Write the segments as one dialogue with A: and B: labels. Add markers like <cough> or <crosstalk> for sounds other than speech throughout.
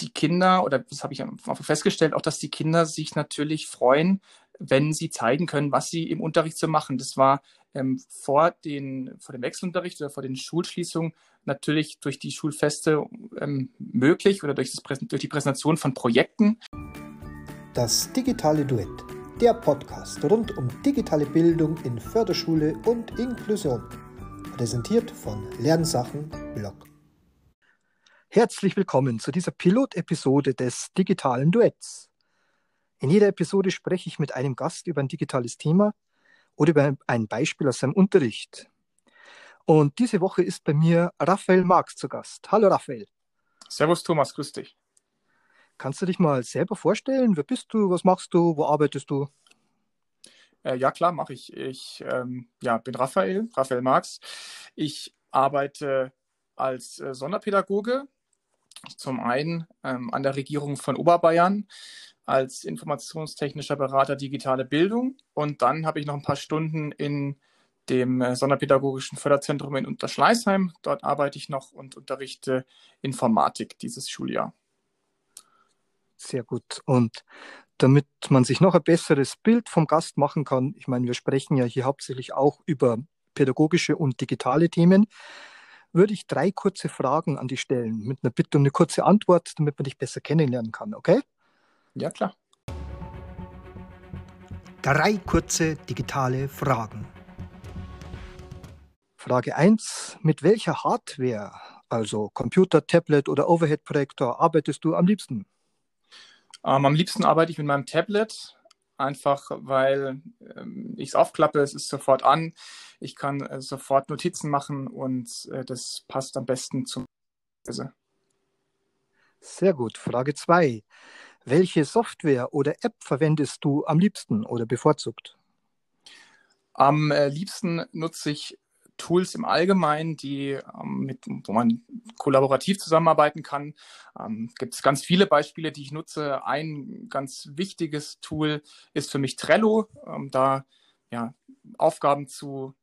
A: die Kinder, oder das habe ich einfach festgestellt, auch dass die Kinder sich natürlich freuen, wenn sie zeigen können, was sie im Unterricht so machen. Das war ähm, vor, den, vor dem Wechselunterricht oder vor den Schulschließungen natürlich durch die Schulfeste ähm, möglich oder durch, das, durch die Präsentation von Projekten.
B: Das digitale Duett, der Podcast rund um digitale Bildung in Förderschule und Inklusion. Präsentiert von Lernsachen Blog. Herzlich willkommen zu dieser Pilotepisode des digitalen Duetts. In jeder Episode spreche ich mit einem Gast über ein digitales Thema oder über ein Beispiel aus seinem Unterricht. Und diese Woche ist bei mir Raphael Marx zu Gast. Hallo Raphael.
A: Servus Thomas, grüß dich.
B: Kannst du dich mal selber vorstellen? Wer bist du? Was machst du? Wo arbeitest du?
A: Äh, ja, klar, mache ich. Ich ähm, ja, bin Raphael, Raphael Marx. Ich arbeite als äh, Sonderpädagoge zum einen ähm, an der Regierung von Oberbayern als informationstechnischer Berater digitale Bildung und dann habe ich noch ein paar Stunden in dem äh, Sonderpädagogischen Förderzentrum in Unterschleißheim. Dort arbeite ich noch und unterrichte Informatik dieses Schuljahr.
B: Sehr gut. Und damit man sich noch ein besseres Bild vom Gast machen kann, ich meine, wir sprechen ja hier hauptsächlich auch über pädagogische und digitale Themen würde ich drei kurze Fragen an dich stellen, mit einer Bitte um eine kurze Antwort, damit man dich besser kennenlernen kann, okay?
A: Ja, klar.
B: Drei kurze digitale Fragen. Frage 1. Mit welcher Hardware, also Computer, Tablet oder Overhead-Projektor, arbeitest du am liebsten?
A: Ähm, am liebsten arbeite ich mit meinem Tablet einfach weil ähm, ich es aufklappe, es ist sofort an, ich kann äh, sofort Notizen machen und äh, das passt am besten zum
B: Sehr gut. Frage 2. Welche Software oder App verwendest du am liebsten oder bevorzugt?
A: Am äh, liebsten nutze ich Tools im Allgemeinen, die ähm, mit, wo man kollaborativ zusammenarbeiten kann. Ähm, Gibt es ganz viele Beispiele, die ich nutze. Ein ganz wichtiges Tool ist für mich Trello, ähm, da ja, Aufgaben zu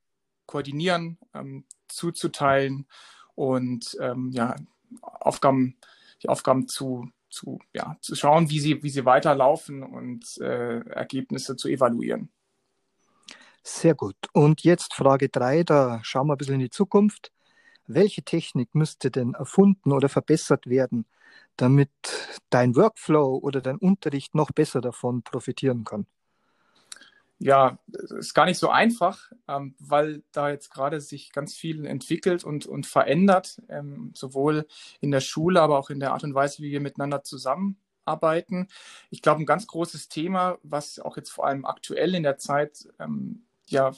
A: koordinieren, ähm, zuzuteilen und ähm, ja, Aufgaben, die Aufgaben zu, zu, ja, zu schauen, wie sie, wie sie weiterlaufen und äh, Ergebnisse zu evaluieren.
B: Sehr gut. Und jetzt Frage 3, da schauen wir ein bisschen in die Zukunft. Welche Technik müsste denn erfunden oder verbessert werden, damit dein Workflow oder dein Unterricht noch besser davon profitieren kann?
A: Ja, ist gar nicht so einfach, ähm, weil da jetzt gerade sich ganz viel entwickelt und, und verändert, ähm, sowohl in der Schule, aber auch in der Art und Weise, wie wir miteinander zusammenarbeiten. Ich glaube, ein ganz großes Thema, was auch jetzt vor allem aktuell in der Zeit ähm, ja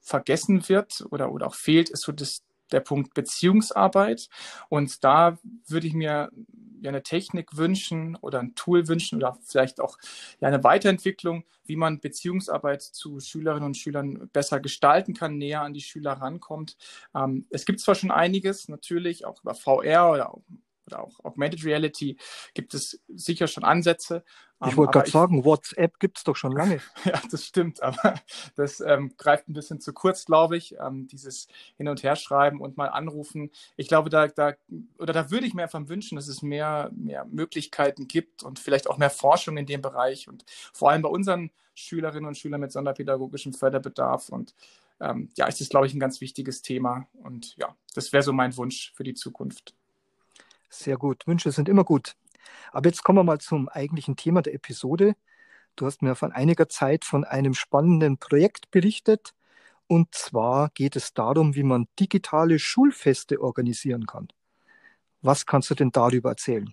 A: vergessen wird oder, oder auch fehlt, ist so das, der Punkt Beziehungsarbeit. Und da würde ich mir ja eine Technik wünschen oder ein Tool wünschen oder vielleicht auch ja eine Weiterentwicklung, wie man Beziehungsarbeit zu Schülerinnen und Schülern besser gestalten kann, näher an die Schüler rankommt. Ähm, es gibt zwar schon einiges, natürlich auch über VR oder oder auch Augmented Reality gibt es sicher schon Ansätze.
B: Ich ähm, wollte gerade sagen, WhatsApp gibt es doch schon lange. <laughs>
A: ja, das stimmt, aber das ähm, greift ein bisschen zu kurz, glaube ich, ähm, dieses Hin- und Herschreiben und mal anrufen. Ich glaube, da, da, oder da würde ich mir einfach wünschen, dass es mehr, mehr Möglichkeiten gibt und vielleicht auch mehr Forschung in dem Bereich und vor allem bei unseren Schülerinnen und Schülern mit sonderpädagogischem Förderbedarf. Und ähm, ja, ist das, glaube ich, ein ganz wichtiges Thema. Und ja, das wäre so mein Wunsch für die Zukunft.
B: Sehr gut. Wünsche sind immer gut. Aber jetzt kommen wir mal zum eigentlichen Thema der Episode. Du hast mir vor einiger Zeit von einem spannenden Projekt berichtet. Und zwar geht es darum, wie man digitale Schulfeste organisieren kann. Was kannst du denn darüber erzählen?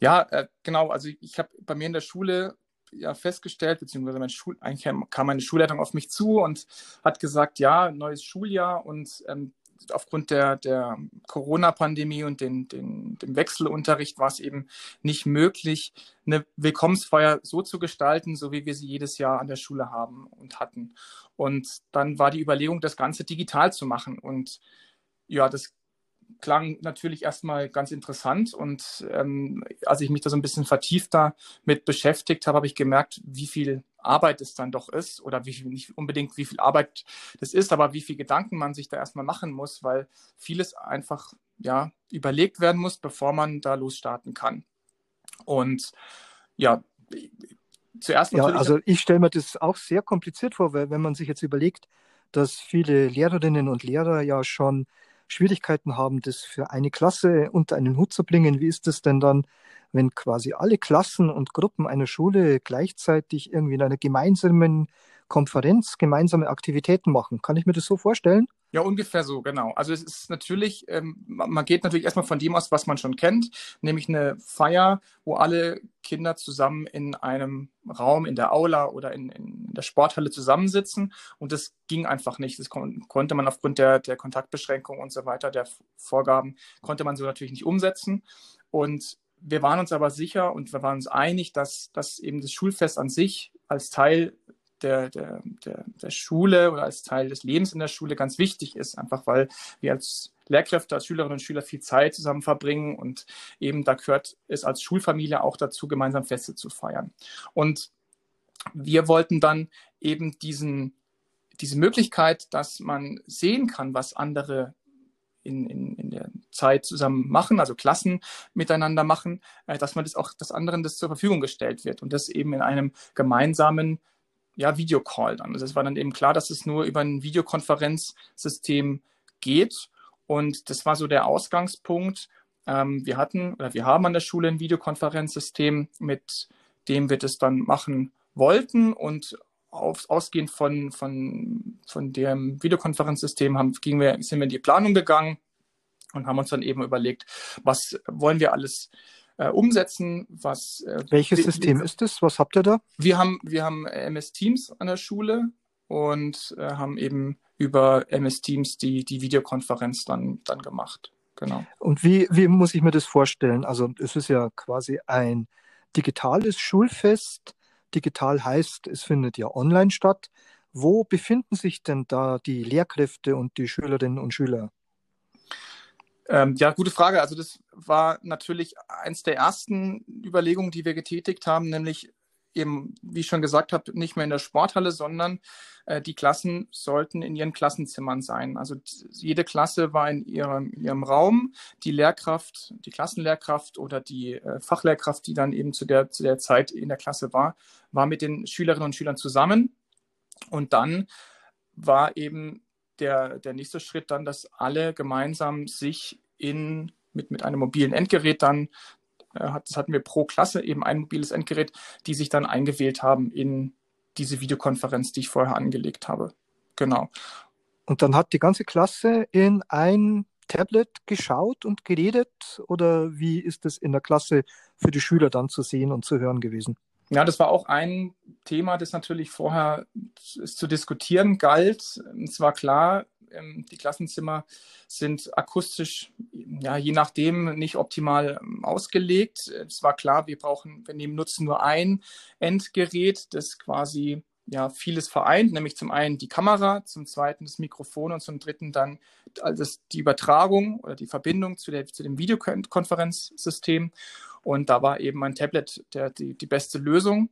A: Ja, äh, genau. Also ich habe bei mir in der Schule ja festgestellt, beziehungsweise mein Schul eigentlich kam meine Schulleitung auf mich zu und hat gesagt, ja, neues Schuljahr und ähm, aufgrund der, der Corona-Pandemie und den, den, dem Wechselunterricht war es eben nicht möglich, eine Willkommensfeier so zu gestalten, so wie wir sie jedes Jahr an der Schule haben und hatten. Und dann war die Überlegung, das Ganze digital zu machen. Und ja, das klang natürlich erstmal ganz interessant und ähm, als ich mich da so ein bisschen vertiefter mit beschäftigt habe, habe ich gemerkt, wie viel Arbeit es dann doch ist oder wie viel, nicht unbedingt wie viel Arbeit das ist, aber wie viel Gedanken man sich da erstmal machen muss, weil vieles einfach ja überlegt werden muss, bevor man da losstarten kann. Und ja,
B: zuerst natürlich. Ja, also ich stelle mir das auch sehr kompliziert vor, weil wenn man sich jetzt überlegt, dass viele Lehrerinnen und Lehrer ja schon Schwierigkeiten haben, das für eine Klasse unter einen Hut zu bringen. Wie ist das denn dann, wenn quasi alle Klassen und Gruppen einer Schule gleichzeitig irgendwie in einer gemeinsamen Konferenz gemeinsame Aktivitäten machen? Kann ich mir das so vorstellen?
A: Ja, ungefähr so, genau. Also es ist natürlich, ähm, man geht natürlich erstmal von dem aus, was man schon kennt, nämlich eine Feier, wo alle Kinder zusammen in einem Raum, in der Aula oder in, in der Sporthalle zusammensitzen. Und das ging einfach nicht. Das kon konnte man aufgrund der, der Kontaktbeschränkung und so weiter, der Vorgaben, konnte man so natürlich nicht umsetzen. Und wir waren uns aber sicher und wir waren uns einig, dass, dass eben das Schulfest an sich als Teil der, der, der, der Schule oder als Teil des Lebens in der Schule ganz wichtig ist, einfach weil wir als Lehrkräfte, als Schülerinnen und Schüler viel Zeit zusammen verbringen und eben da gehört es als Schulfamilie auch dazu, gemeinsam Feste zu feiern. Und wir wollten dann eben diesen, diese Möglichkeit, dass man sehen kann, was andere in, in, in der Zeit zusammen machen, also Klassen miteinander machen, äh, dass man das auch, dass anderen das zur Verfügung gestellt wird und das eben in einem gemeinsamen ja, Videocall dann. Also es war dann eben klar, dass es nur über ein Videokonferenzsystem geht. Und das war so der Ausgangspunkt. Ähm, wir hatten oder wir haben an der Schule ein Videokonferenzsystem, mit dem wir das dann machen wollten. Und auf, ausgehend von, von, von dem Videokonferenzsystem haben, gingen wir, sind wir in die Planung gegangen und haben uns dann eben überlegt, was wollen wir alles äh, umsetzen. Was,
B: äh, Welches System ist es? Was habt ihr da?
A: Wir haben, wir haben MS Teams an der Schule und äh, haben eben über MS Teams die, die Videokonferenz dann, dann gemacht. Genau.
B: Und wie, wie muss ich mir das vorstellen? Also es ist ja quasi ein digitales Schulfest. Digital heißt, es findet ja online statt. Wo befinden sich denn da die Lehrkräfte und die Schülerinnen und Schüler?
A: Ähm, ja, gute Frage. Also das war natürlich eins der ersten Überlegungen, die wir getätigt haben, nämlich eben, wie ich schon gesagt habe, nicht mehr in der Sporthalle, sondern äh, die Klassen sollten in ihren Klassenzimmern sein. Also jede Klasse war in ihrem, ihrem Raum. Die Lehrkraft, die Klassenlehrkraft oder die äh, Fachlehrkraft, die dann eben zu der, zu der Zeit in der Klasse war, war mit den Schülerinnen und Schülern zusammen. Und dann war eben der, der nächste Schritt dann, dass alle gemeinsam sich in, mit, mit einem mobilen Endgerät dann, äh, das hatten wir pro Klasse eben ein mobiles Endgerät, die sich dann eingewählt haben in diese Videokonferenz, die ich vorher angelegt habe. Genau.
B: Und dann hat die ganze Klasse in ein Tablet geschaut und geredet oder wie ist es in der Klasse für die Schüler dann zu sehen und zu hören gewesen?
A: Ja, das war auch ein Thema, das natürlich vorher zu diskutieren galt. Es war klar, ähm, die Klassenzimmer sind akustisch, ja, je nachdem nicht optimal ähm, ausgelegt. Es war klar, wir brauchen, wir nehmen, nutzen nur ein Endgerät, das quasi ja, vieles vereint, nämlich zum einen die Kamera, zum zweiten das Mikrofon und zum dritten dann also die Übertragung oder die Verbindung zu, der, zu dem Videokonferenzsystem. Und da war eben ein Tablet der, die, die beste Lösung.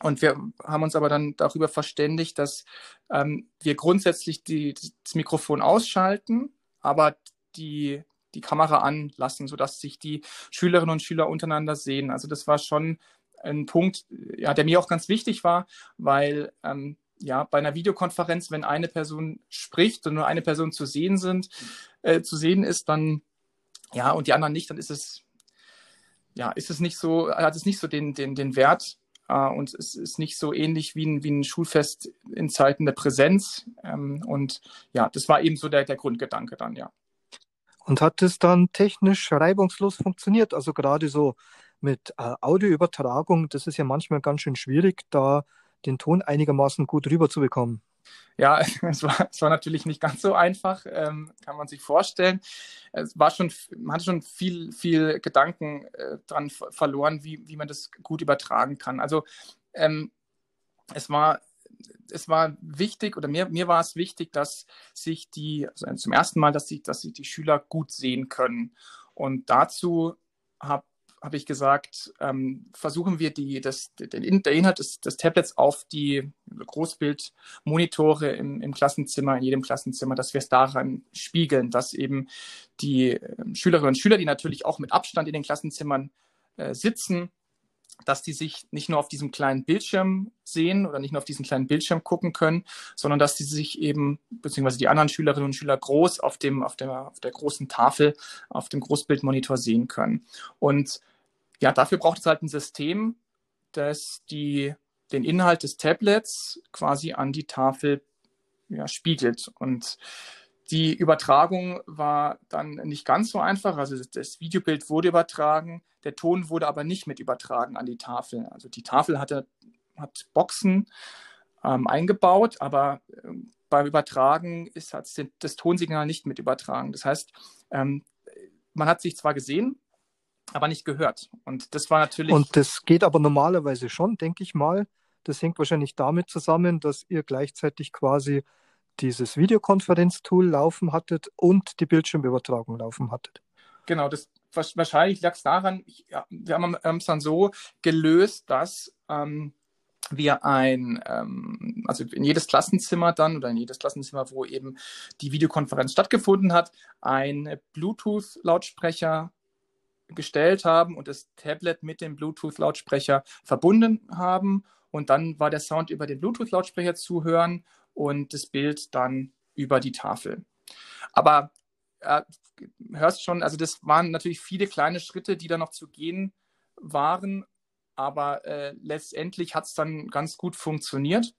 A: Und wir haben uns aber dann darüber verständigt, dass ähm, wir grundsätzlich die, das Mikrofon ausschalten, aber die, die Kamera anlassen, sodass sich die Schülerinnen und Schüler untereinander sehen. Also das war schon ein Punkt, ja, der mir auch ganz wichtig war, weil ähm, ja, bei einer Videokonferenz, wenn eine Person spricht und nur eine Person zu sehen sind, äh, zu sehen ist, dann ja, und die anderen nicht, dann ist es ja, ist es nicht so, hat es nicht so den, den, den Wert äh, und es ist nicht so ähnlich wie ein, wie ein Schulfest in Zeiten der Präsenz. Ähm, und ja, das war eben so der, der Grundgedanke dann, ja.
B: Und hat es dann technisch reibungslos funktioniert? Also gerade so mit äh, Audioübertragung, das ist ja manchmal ganz schön schwierig, da den Ton einigermaßen gut rüberzubekommen.
A: Ja, <laughs> es war, es war natürlich nicht ganz so einfach, ähm, kann man sich vorstellen. Es war schon, man hatte schon viel, viel Gedanken äh, dran verloren, wie, wie man das gut übertragen kann. Also ähm, es war es war wichtig oder mir, mir war es wichtig, dass sich die, also zum ersten Mal, dass sich dass die Schüler gut sehen können. Und dazu habe habe ich gesagt, ähm, versuchen wir die, das, den, der Inhalt des, des Tablets auf die Großbildmonitore im, im Klassenzimmer, in jedem Klassenzimmer, dass wir es daran spiegeln, dass eben die äh, Schülerinnen und Schüler, die natürlich auch mit Abstand in den Klassenzimmern äh, sitzen, dass die sich nicht nur auf diesem kleinen Bildschirm sehen oder nicht nur auf diesen kleinen Bildschirm gucken können, sondern dass die sich eben, beziehungsweise die anderen Schülerinnen und Schüler groß auf dem, auf der, auf der großen Tafel, auf dem Großbildmonitor sehen können. Und ja, dafür braucht es halt ein System, das die, den Inhalt des Tablets quasi an die Tafel ja, spiegelt. Und die Übertragung war dann nicht ganz so einfach. Also das Videobild wurde übertragen, der Ton wurde aber nicht mit übertragen an die Tafel. Also die Tafel hatte, hat Boxen ähm, eingebaut, aber äh, beim Übertragen ist hat das Tonsignal nicht mit übertragen. Das heißt, ähm, man hat sich zwar gesehen, aber nicht gehört. Und das war natürlich.
B: Und das geht aber normalerweise schon, denke ich mal. Das hängt wahrscheinlich damit zusammen, dass ihr gleichzeitig quasi dieses Videokonferenztool laufen hattet und die Bildschirmübertragung laufen hattet.
A: Genau, das wahrscheinlich lag es daran, ich, ja, wir haben es dann so gelöst, dass ähm, wir ein, ähm, also in jedes Klassenzimmer dann oder in jedes Klassenzimmer, wo eben die Videokonferenz stattgefunden hat, ein Bluetooth-Lautsprecher gestellt haben und das Tablet mit dem Bluetooth-Lautsprecher verbunden haben. Und dann war der Sound über den Bluetooth-Lautsprecher zu hören und das Bild dann über die Tafel. Aber äh, hörst schon, also das waren natürlich viele kleine Schritte, die da noch zu gehen waren, aber äh, letztendlich hat es dann ganz gut funktioniert.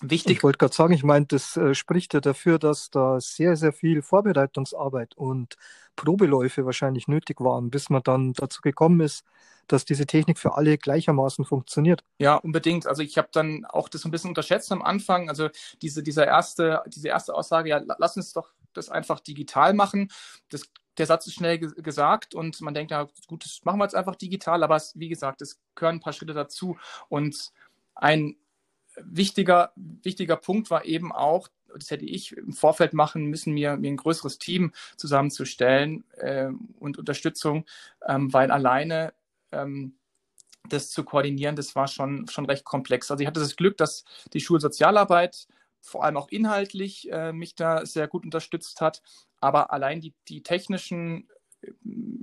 B: Wichtig. Ich wollte gerade sagen, ich meine, das äh, spricht ja dafür, dass da sehr, sehr viel Vorbereitungsarbeit und Probeläufe wahrscheinlich nötig waren, bis man dann dazu gekommen ist, dass diese Technik für alle gleichermaßen funktioniert.
A: Ja, unbedingt. Also ich habe dann auch das ein bisschen unterschätzt am Anfang. Also diese, dieser erste, diese erste Aussage, ja, lass uns doch das einfach digital machen. Das, der Satz ist schnell ge gesagt und man denkt, ja gut, das machen wir jetzt einfach digital, aber es, wie gesagt, es gehören ein paar Schritte dazu. Und ein wichtiger, wichtiger Punkt war eben auch, das hätte ich im Vorfeld machen müssen, mir, mir ein größeres Team zusammenzustellen äh, und Unterstützung, ähm, weil alleine ähm, das zu koordinieren, das war schon, schon recht komplex. Also ich hatte das Glück, dass die Schulsozialarbeit vor allem auch inhaltlich äh, mich da sehr gut unterstützt hat, aber allein die, die technischen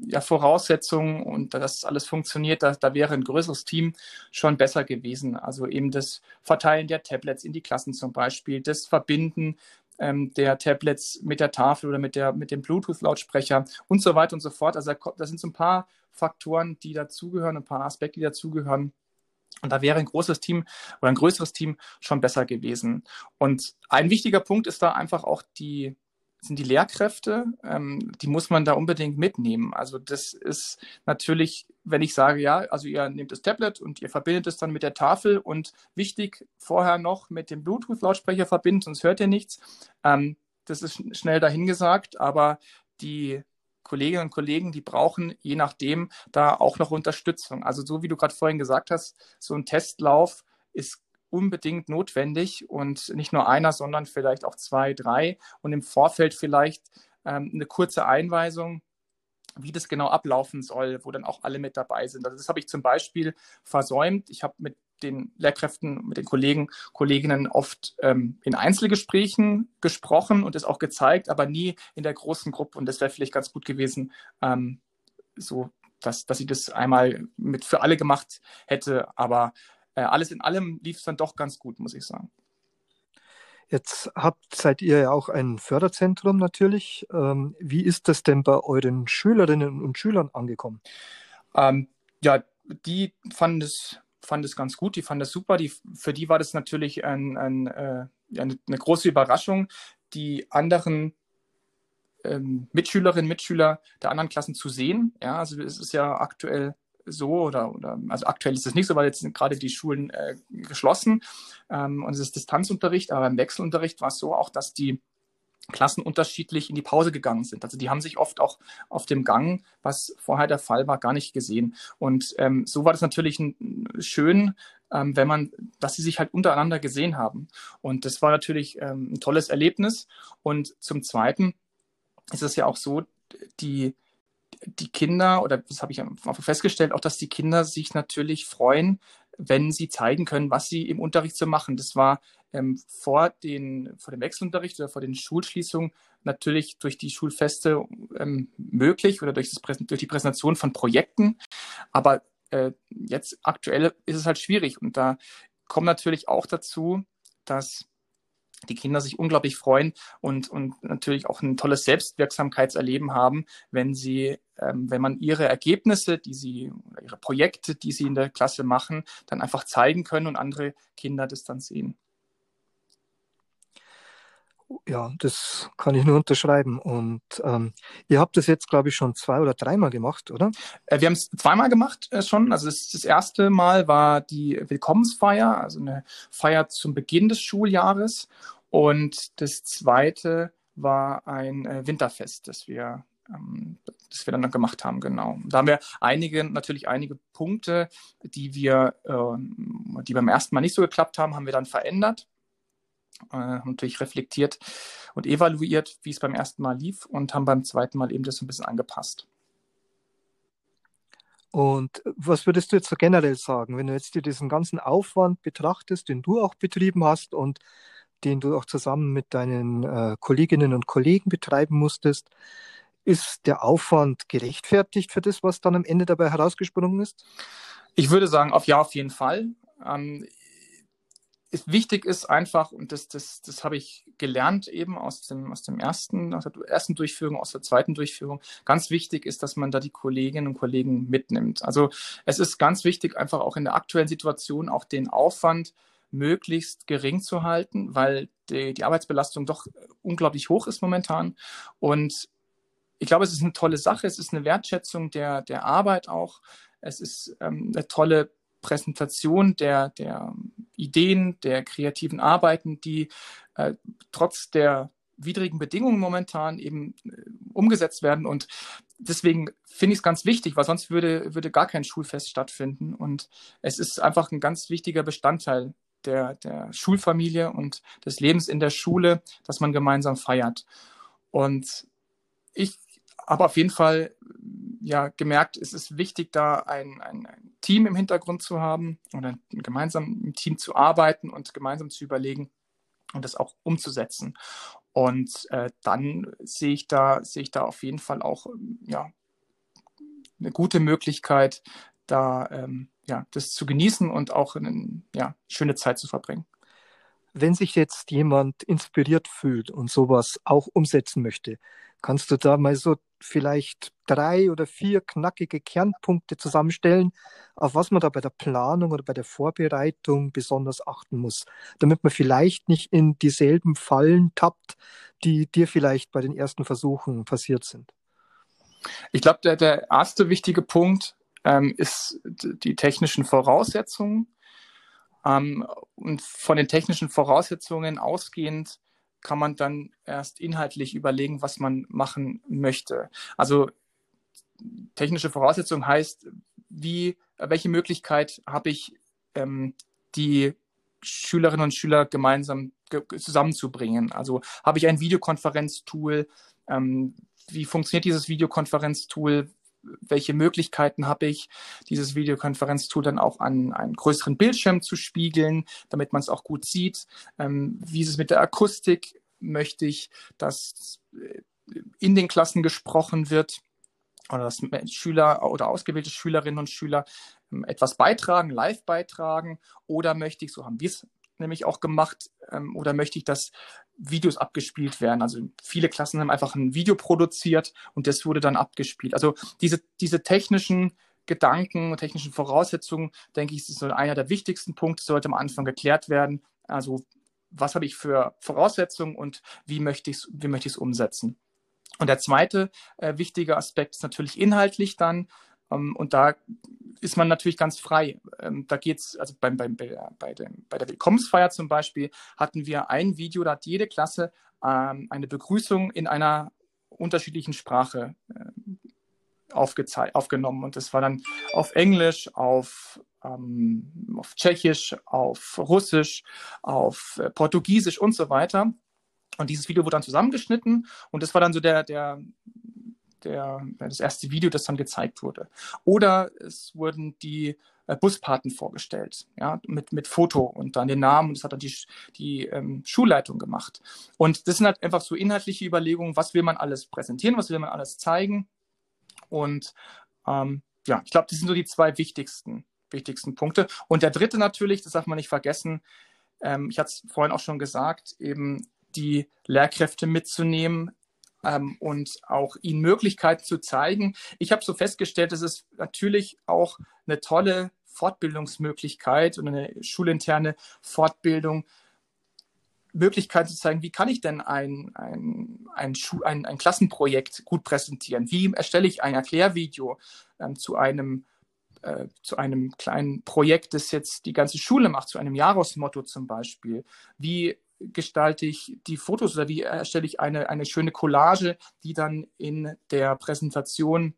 A: ja, Voraussetzungen und dass alles funktioniert, da, da wäre ein größeres Team schon besser gewesen. Also eben das Verteilen der Tablets in die Klassen zum Beispiel, das Verbinden ähm, der Tablets mit der Tafel oder mit, der, mit dem Bluetooth-Lautsprecher und so weiter und so fort. Also da sind so ein paar Faktoren, die dazugehören, ein paar Aspekte, die dazugehören. Und da wäre ein großes Team oder ein größeres Team schon besser gewesen. Und ein wichtiger Punkt ist da einfach auch die, sind die Lehrkräfte, ähm, die muss man da unbedingt mitnehmen. Also das ist natürlich, wenn ich sage, ja, also ihr nehmt das Tablet und ihr verbindet es dann mit der Tafel und wichtig, vorher noch mit dem Bluetooth-Lautsprecher verbinden, sonst hört ihr nichts. Ähm, das ist schnell dahingesagt, aber die Kolleginnen und Kollegen, die brauchen je nachdem da auch noch Unterstützung. Also so wie du gerade vorhin gesagt hast, so ein Testlauf ist unbedingt notwendig und nicht nur einer, sondern vielleicht auch zwei, drei und im Vorfeld vielleicht ähm, eine kurze Einweisung, wie das genau ablaufen soll, wo dann auch alle mit dabei sind. Also das habe ich zum Beispiel versäumt. Ich habe mit den Lehrkräften, mit den Kollegen, Kolleginnen oft ähm, in Einzelgesprächen gesprochen und es auch gezeigt, aber nie in der großen Gruppe. Und das wäre vielleicht ganz gut gewesen, ähm, so dass, dass ich das einmal mit für alle gemacht hätte. Aber äh, alles in allem lief es dann doch ganz gut, muss ich sagen.
B: Jetzt habt, seid ihr ja auch ein Förderzentrum natürlich. Ähm, wie ist das denn bei euren Schülerinnen und Schülern angekommen?
A: Ähm, ja, die fanden es, fanden es ganz gut, die fanden es super. Die, für die war das natürlich ein, ein, äh, eine, eine, große Überraschung, die anderen ähm, Mitschülerinnen, Mitschüler der anderen Klassen zu sehen. Ja, also es ist ja aktuell so oder, oder also aktuell ist es nicht so, weil jetzt sind gerade die Schulen äh, geschlossen ähm, und es ist Distanzunterricht, aber im Wechselunterricht war es so auch, dass die Klassen unterschiedlich in die Pause gegangen sind. Also die haben sich oft auch auf dem Gang, was vorher der Fall war, gar nicht gesehen. Und ähm, so war das natürlich ein, schön, ähm, wenn man, dass sie sich halt untereinander gesehen haben. Und das war natürlich ähm, ein tolles Erlebnis. Und zum Zweiten ist es ja auch so, die die Kinder, oder das habe ich festgestellt, auch dass die Kinder sich natürlich freuen, wenn sie zeigen können, was sie im Unterricht so machen. Das war ähm, vor, den, vor dem Wechselunterricht oder vor den Schulschließungen natürlich durch die Schulfeste ähm, möglich oder durch, das, durch die Präsentation von Projekten. Aber äh, jetzt aktuell ist es halt schwierig. Und da kommt natürlich auch dazu, dass die Kinder sich unglaublich freuen und, und natürlich auch ein tolles Selbstwirksamkeitserleben haben, wenn sie, wenn man ihre Ergebnisse, die sie, ihre Projekte, die sie in der Klasse machen, dann einfach zeigen können und andere Kinder das dann sehen.
B: Ja, das kann ich nur unterschreiben. Und ähm, ihr habt das jetzt, glaube ich, schon zwei oder dreimal gemacht, oder?
A: Äh, wir haben es zweimal gemacht äh, schon. Also das, das, erste Mal war die Willkommensfeier, also eine Feier zum Beginn des Schuljahres. Und das zweite war ein äh, Winterfest, das wir ähm, das wir dann gemacht haben, genau. Da haben wir einige, natürlich einige Punkte, die wir, äh, die beim ersten Mal nicht so geklappt haben, haben wir dann verändert äh, haben natürlich reflektiert und evaluiert, wie es beim ersten Mal lief und haben beim zweiten Mal eben das ein bisschen angepasst.
B: Und was würdest du jetzt so generell sagen, wenn du jetzt dir diesen ganzen Aufwand betrachtest, den du auch betrieben hast und den du auch zusammen mit deinen äh, Kolleginnen und Kollegen betreiben musstest, ist der Aufwand gerechtfertigt für das, was dann am Ende dabei herausgesprungen ist?
A: Ich würde sagen, auf ja, auf jeden Fall. Ähm, ist, wichtig ist einfach, und das, das, das habe ich gelernt eben aus dem, aus dem ersten, aus der ersten Durchführung, aus der zweiten Durchführung, ganz wichtig ist, dass man da die Kolleginnen und Kollegen mitnimmt. Also es ist ganz wichtig, einfach auch in der aktuellen Situation auch den Aufwand möglichst gering zu halten, weil die, die Arbeitsbelastung doch unglaublich hoch ist momentan. Und ich glaube, es ist eine tolle Sache, es ist eine Wertschätzung der, der Arbeit auch. Es ist ähm, eine tolle Präsentation der, der Ideen, der kreativen Arbeiten, die äh, trotz der widrigen Bedingungen momentan eben äh, umgesetzt werden. Und deswegen finde ich es ganz wichtig, weil sonst würde, würde gar kein Schulfest stattfinden. Und es ist einfach ein ganz wichtiger Bestandteil der, der Schulfamilie und des Lebens in der Schule, dass man gemeinsam feiert. Und ich habe auf jeden Fall ja gemerkt, es ist wichtig, da ein, ein, ein Team im Hintergrund zu haben oder gemeinsam im Team zu arbeiten und gemeinsam zu überlegen und das auch umzusetzen. Und äh, dann sehe ich da sehe ich da auf jeden Fall auch ja eine gute Möglichkeit, da ähm, ja das zu genießen und auch eine ja, schöne Zeit zu verbringen.
B: Wenn sich jetzt jemand inspiriert fühlt und sowas auch umsetzen möchte, kannst du da mal so vielleicht drei oder vier knackige Kernpunkte zusammenstellen, auf was man da bei der Planung oder bei der Vorbereitung besonders achten muss, damit man vielleicht nicht in dieselben Fallen tappt, die dir vielleicht bei den ersten Versuchen passiert sind?
A: Ich glaube, der, der erste wichtige Punkt ähm, ist die technischen Voraussetzungen. Ähm, und von den technischen Voraussetzungen ausgehend kann man dann erst inhaltlich überlegen, was man machen möchte. Also technische Voraussetzung heißt, wie, welche Möglichkeit habe ich, ähm, die Schülerinnen und Schüler gemeinsam ge zusammenzubringen? Also habe ich ein Videokonferenztool? Ähm, wie funktioniert dieses Videokonferenztool? Welche Möglichkeiten habe ich, dieses Videokonferenztool dann auch an einen größeren Bildschirm zu spiegeln, damit man es auch gut sieht. Ähm, wie ist es mit der Akustik? Möchte ich, dass äh, in den Klassen gesprochen wird oder dass Schüler oder ausgewählte Schülerinnen und Schüler ähm, etwas beitragen, live beitragen oder möchte ich, so haben wir es nämlich auch gemacht, ähm, oder möchte ich, dass Videos abgespielt werden. Also viele Klassen haben einfach ein Video produziert und das wurde dann abgespielt. Also diese, diese technischen Gedanken und technischen Voraussetzungen, denke ich, ist so einer der wichtigsten Punkte, sollte am Anfang geklärt werden. Also was habe ich für Voraussetzungen und wie möchte ich es umsetzen. Und der zweite äh, wichtige Aspekt ist natürlich inhaltlich dann. Ähm, und da ist man natürlich ganz frei. Ähm, da geht's, also beim, beim, bei, bei, dem, bei der Willkommensfeier zum Beispiel hatten wir ein Video, da hat jede Klasse ähm, eine Begrüßung in einer unterschiedlichen Sprache äh, aufgenommen. Und das war dann auf Englisch, auf, ähm, auf Tschechisch, auf Russisch, auf äh, Portugiesisch und so weiter. Und dieses Video wurde dann zusammengeschnitten und das war dann so der, der der, das erste Video, das dann gezeigt wurde. Oder es wurden die äh, Buspaten vorgestellt, ja, mit, mit Foto und dann den Namen und das hat dann die, die ähm, Schulleitung gemacht. Und das sind halt einfach so inhaltliche Überlegungen, was will man alles präsentieren, was will man alles zeigen. Und ähm, ja, ich glaube, das sind so die zwei wichtigsten, wichtigsten Punkte. Und der dritte natürlich, das darf man nicht vergessen, ähm, ich hatte es vorhin auch schon gesagt, eben die Lehrkräfte mitzunehmen, ähm, und auch ihnen Möglichkeiten zu zeigen. Ich habe so festgestellt, es ist natürlich auch eine tolle Fortbildungsmöglichkeit und eine schulinterne Fortbildung, Möglichkeiten zu zeigen, wie kann ich denn ein, ein, ein, Schu ein, ein Klassenprojekt gut präsentieren? Wie erstelle ich ein Erklärvideo ähm, zu einem äh, zu einem kleinen Projekt, das jetzt die ganze Schule macht, zu einem Jahresmotto zum Beispiel? Wie gestalte ich die Fotos oder wie erstelle ich eine, eine schöne Collage, die dann in der Präsentation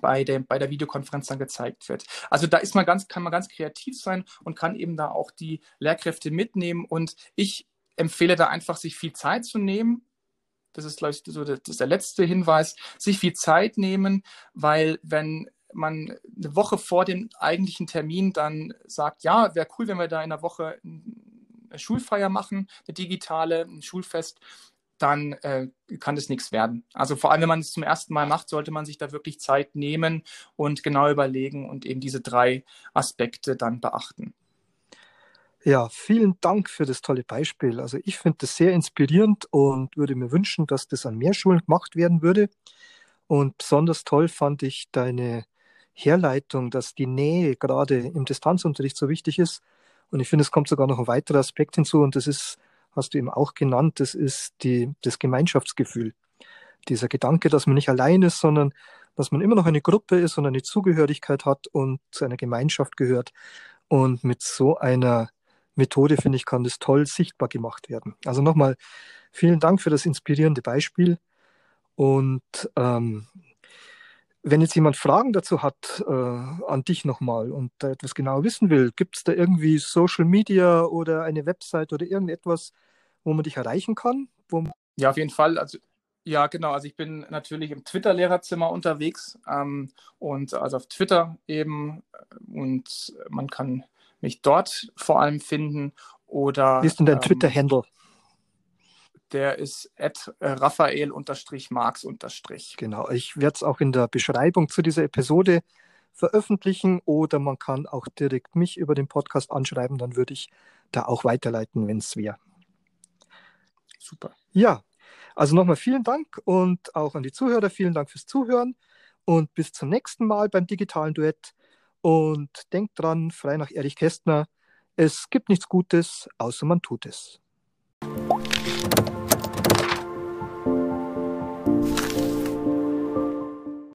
A: bei der, bei der Videokonferenz dann gezeigt wird. Also da ist man ganz, kann man ganz kreativ sein und kann eben da auch die Lehrkräfte mitnehmen. Und ich empfehle da einfach, sich viel Zeit zu nehmen. Das ist, glaube ich, so ist der letzte Hinweis, sich viel Zeit nehmen, weil wenn man eine Woche vor dem eigentlichen Termin dann sagt, ja, wäre cool, wenn wir da in einer Woche Schulfeier machen, eine digitale, ein Schulfest, dann äh, kann das nichts werden. Also vor allem, wenn man es zum ersten Mal macht, sollte man sich da wirklich Zeit nehmen und genau überlegen und eben diese drei Aspekte dann beachten.
B: Ja, vielen Dank für das tolle Beispiel. Also ich finde das sehr inspirierend und würde mir wünschen, dass das an mehr Schulen gemacht werden würde. Und besonders toll fand ich deine Herleitung, dass die Nähe gerade im Distanzunterricht so wichtig ist und ich finde, es kommt sogar noch ein weiterer Aspekt hinzu und das ist, hast du eben auch genannt, das ist die, das Gemeinschaftsgefühl. Dieser Gedanke, dass man nicht allein ist, sondern dass man immer noch eine Gruppe ist und eine Zugehörigkeit hat und zu einer Gemeinschaft gehört. Und mit so einer Methode, finde ich, kann das toll sichtbar gemacht werden. Also nochmal vielen Dank für das inspirierende Beispiel. Und ähm, wenn jetzt jemand Fragen dazu hat äh, an dich nochmal und da etwas genauer wissen will, gibt es da irgendwie Social Media oder eine Website oder irgendetwas, wo man dich erreichen kann?
A: ja, auf jeden Fall. Also ja, genau. Also ich bin natürlich im Twitter-Lehrerzimmer unterwegs ähm, und also auf Twitter eben und man kann mich dort vor allem finden oder.
B: Wie ist denn dein ähm, Twitter-Handle?
A: Der ist at äh, Raphael-Marx-.
B: Genau, ich werde es auch in der Beschreibung zu dieser Episode veröffentlichen oder man kann auch direkt mich über den Podcast anschreiben, dann würde ich da auch weiterleiten, wenn es wäre. Super. Ja, also nochmal vielen Dank und auch an die Zuhörer vielen Dank fürs Zuhören und bis zum nächsten Mal beim digitalen Duett. Und denkt dran, frei nach Erich Kästner, es gibt nichts Gutes, außer man tut es.